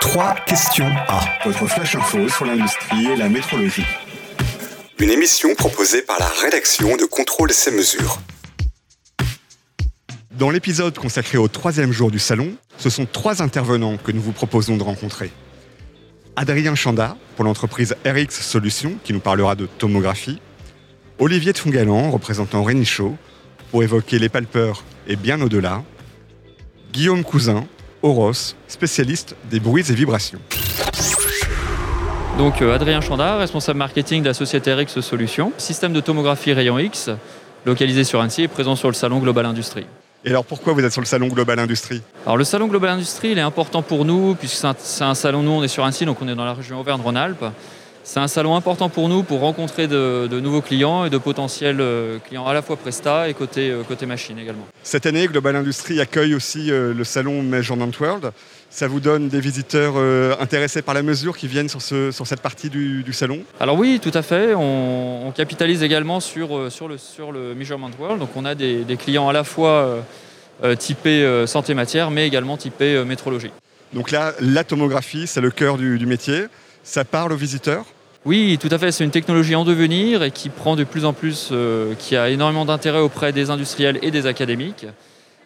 Trois questions à votre flash info sur l'industrie et la métrologie. Une émission proposée par la rédaction de Contrôle ces mesures. Dans l'épisode consacré au troisième jour du salon, ce sont trois intervenants que nous vous proposons de rencontrer. Adrien Chanda, pour l'entreprise RX Solutions, qui nous parlera de tomographie. Olivier Tfongalan, représentant Renichaud, pour évoquer les palpeurs et bien au-delà. Guillaume Cousin, Oros, spécialiste des bruits et vibrations. Donc euh, Adrien Chanda, responsable marketing de la société RX Solutions, système de tomographie rayon X, localisé sur Annecy et présent sur le salon Global Industrie. Et alors pourquoi vous êtes sur le salon Global Industrie? Alors le salon Global Industrie, il est important pour nous, puisque c'est un, c'est un salon, nous on est sur Annecy, donc on est dans la région Auvergne-Rhône-Alpes. C'est un salon important pour nous pour rencontrer de, de nouveaux clients et de potentiels euh, clients à la fois Presta et côté, euh, côté machine également. Cette année, Global Industrie accueille aussi euh, le salon Measurement World. Ça vous donne des visiteurs intéressés par la mesure qui viennent sur, ce- sur cette partie du, du salon? Alors oui, tout à fait. On, on capitalise également sur, sur, le, sur le Measurement World. Donc on a des, des clients à la fois typés euh, santé matière, mais également typés métrologie. Donc là, la tomographie, c'est le cœur du, du métier. Ça parle aux visiteurs? Oui, tout à fait. C'est une technologie en devenir et qui prend de plus en plus, euh, qui a énormément d'intérêt auprès des industriels et des académiques.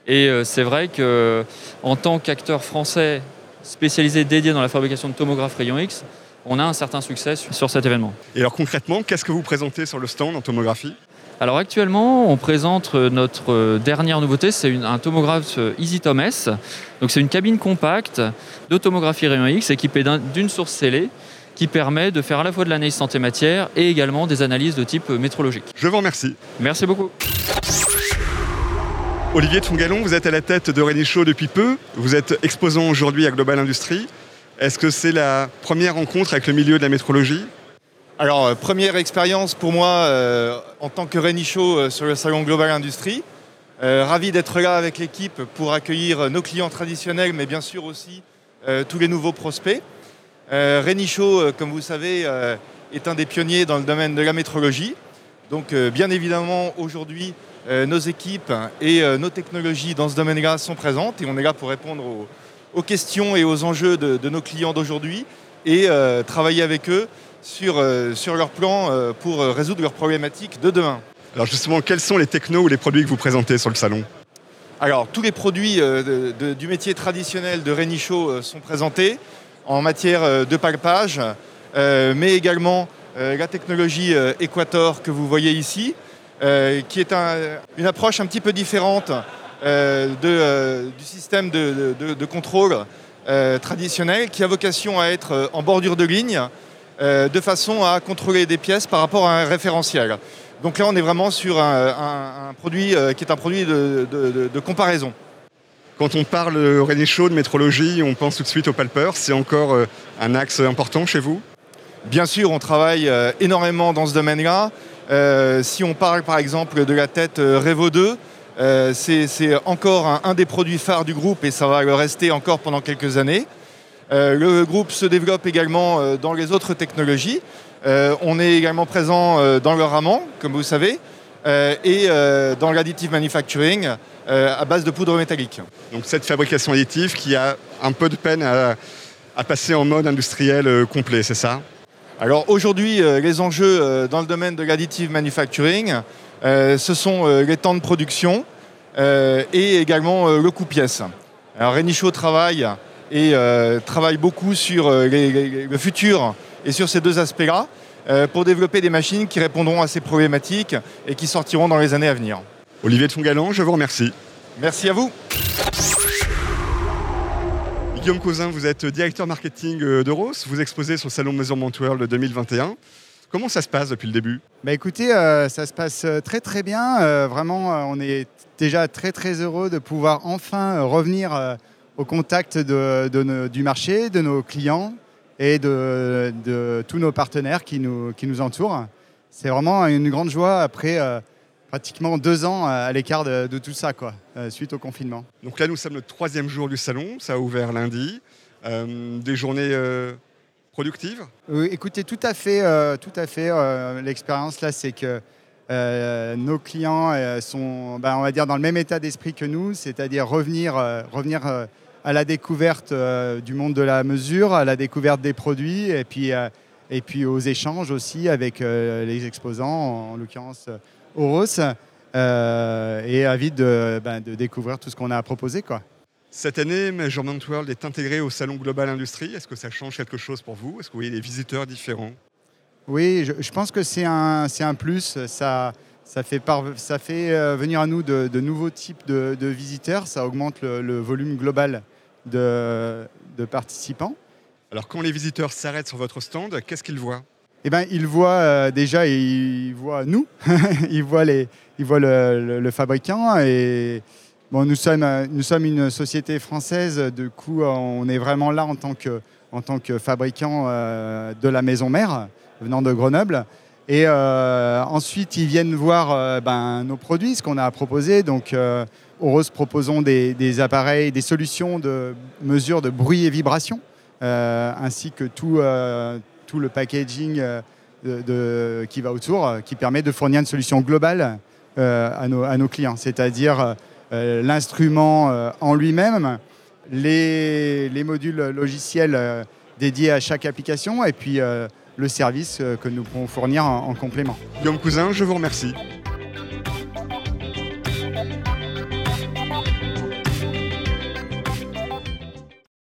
Et euh, c'est vrai que en tant qu'acteur français spécialisé dédié dans la fabrication de tomographes rayon X, on a un certain succès sur- sur cet événement. Et alors concrètement, qu'est-ce que vous présentez sur le stand en tomographie? Alors actuellement, on présente euh, notre euh, dernière nouveauté, c'est un tomographe euh, EasyTom S. Donc c'est une cabine compacte de tomographie rayon X équipée d'un- d'une source scellée qui permet de faire à la fois de l'analyse santé matière et également des analyses de type métrologique. Je vous remercie. Merci beaucoup. Olivier Tfongalon, vous êtes à la tête de Renichaud depuis peu. Vous êtes exposant aujourd'hui à Global Industrie. Est-ce que c'est la première rencontre avec le milieu de la métrologie? Alors, euh, première expérience pour moi euh, en tant que Renichaud euh, sur le salon Global Industrie. Euh, ravi d'être là avec l'équipe pour accueillir nos clients traditionnels, mais bien sûr aussi tous les nouveaux prospects. Renichaud, comme vous savez, euh, est un des pionniers dans le domaine de la métrologie. Donc, bien évidemment, aujourd'hui, nos équipes et nos technologies dans ce domaine-là sont présentes et on est là pour répondre aux, questions et aux enjeux de, nos clients d'aujourd'hui et travailler avec eux sur, euh, sur leur plan euh, pour euh, résoudre leurs problématiques de demain. Alors justement, quels sont les technos ou les produits que vous présentez sur le salon? Alors, tous les produits euh, de- de- du métier traditionnel de Renichaud euh, sont présentés en matière euh, de palpage, mais également la technologie Equator que vous voyez ici, qui est un- une approche un petit peu différente de, du système de, contrôle traditionnel, qui a vocation à être en bordure de ligne, euh, de façon à contrôler des pièces par rapport à un référentiel. Donc là, on est vraiment sur un, un- un produit euh, qui est un produit de, de- de- de comparaison. Quand on parle euh, Renichaud de métrologie, on pense tout de suite au palpeur. C'est encore un axe important chez vous? Bien sûr, on travaille énormément dans ce domaine-là. Euh, si on parle par exemple de la tête Revo 2, euh, c'est c'est encore un, un des produits phares du groupe et ça va le rester encore pendant quelques années. Euh, le groupe se développe également euh, dans les autres technologies. Euh, on est également présent dans le raman, comme vous savez, et dans l'additive manufacturing à base de poudre métallique. Donc cette fabrication additive qui a un peu de peine à, à passer en mode industriel complet, c'est ça? Alors aujourd'hui, les enjeux dans le domaine de l'additive manufacturing, ce sont les temps de production et également le coût pièce. Alors Renichaud travaille et euh, travaille beaucoup sur euh, les- les- le futur et sur ces deux aspects-là euh, pour développer des machines qui répondront à ces problématiques et qui sortiront dans les années à venir. Olivier Tfongalan, je vous remercie. Merci à vous. Guillaume Cousin, vous êtes directeur marketing d'Euros. Vous exposez sur le salon Measurement World 2021. Comment ça se passe depuis le début? Bah écoutez, euh, ça se passe très très bien. Euh, vraiment, on est déjà très très heureux de pouvoir enfin revenir euh, au contact de, de nos- du marché, de nos clients et de, de tous nos partenaires qui nous, qui nous entourent. C'est vraiment une grande joie après euh, pratiquement deux ans à l'écart de, de tout ça, quoi, euh, suite au confinement. Donc là, nous sommes le troisième jour du salon. Ça a ouvert lundi. Euh, des journées productives? Oui, écoutez, tout à fait, tout à fait. L'expérience là, c'est que nos clients sont, ben, on va dire, dans le même état d'esprit que nous, c'est-à-dire revenir, revenir à la découverte du monde de la mesure, à la découverte des produits et puis, et puis aux échanges aussi avec les exposants, en l'occurrence Horos, et avide de, ben, de découvrir tout ce qu'on a à proposer. Quoi. Cette année, Measurement World est intégré au Salon Global Industrie. Est-ce que ça change quelque chose pour vous? Est-ce que vous voyez des visiteurs différents? Oui, je, pense que c'est un, un plus. Ça, ça fait, ça fait euh, venir à nous de, nouveaux types de, visiteurs. Ça augmente le, volume global de, participants. Alors quand les visiteurs s'arrêtent sur votre stand, qu'est-ce qu'ils voient? Eh ben, ils voient euh, déjà, ils voient nous, ils voient, les, ils voient le, le fabricant et, Bon, nous, sommes, euh, nous sommes une société française, du coup, on est vraiment là en tant que, en tant que fabricant euh, de la maison mère, venant de Grenoble. Et euh, ensuite, ils viennent voir ben, nos produits, ce qu'on a à proposer. Donc, euh, Rose proposons des, appareils, des solutions de mesure de bruit et vibration, ainsi que tout, tout le packaging de, qui va autour, qui permet de fournir une solution globale à nos, clients. C'est-à-dire euh, l'instrument euh, en lui-même, les, modules logiciels euh, dédiés à chaque application et puis le service que nous pouvons fournir en, en complément. Guillaume Cousin, je vous remercie.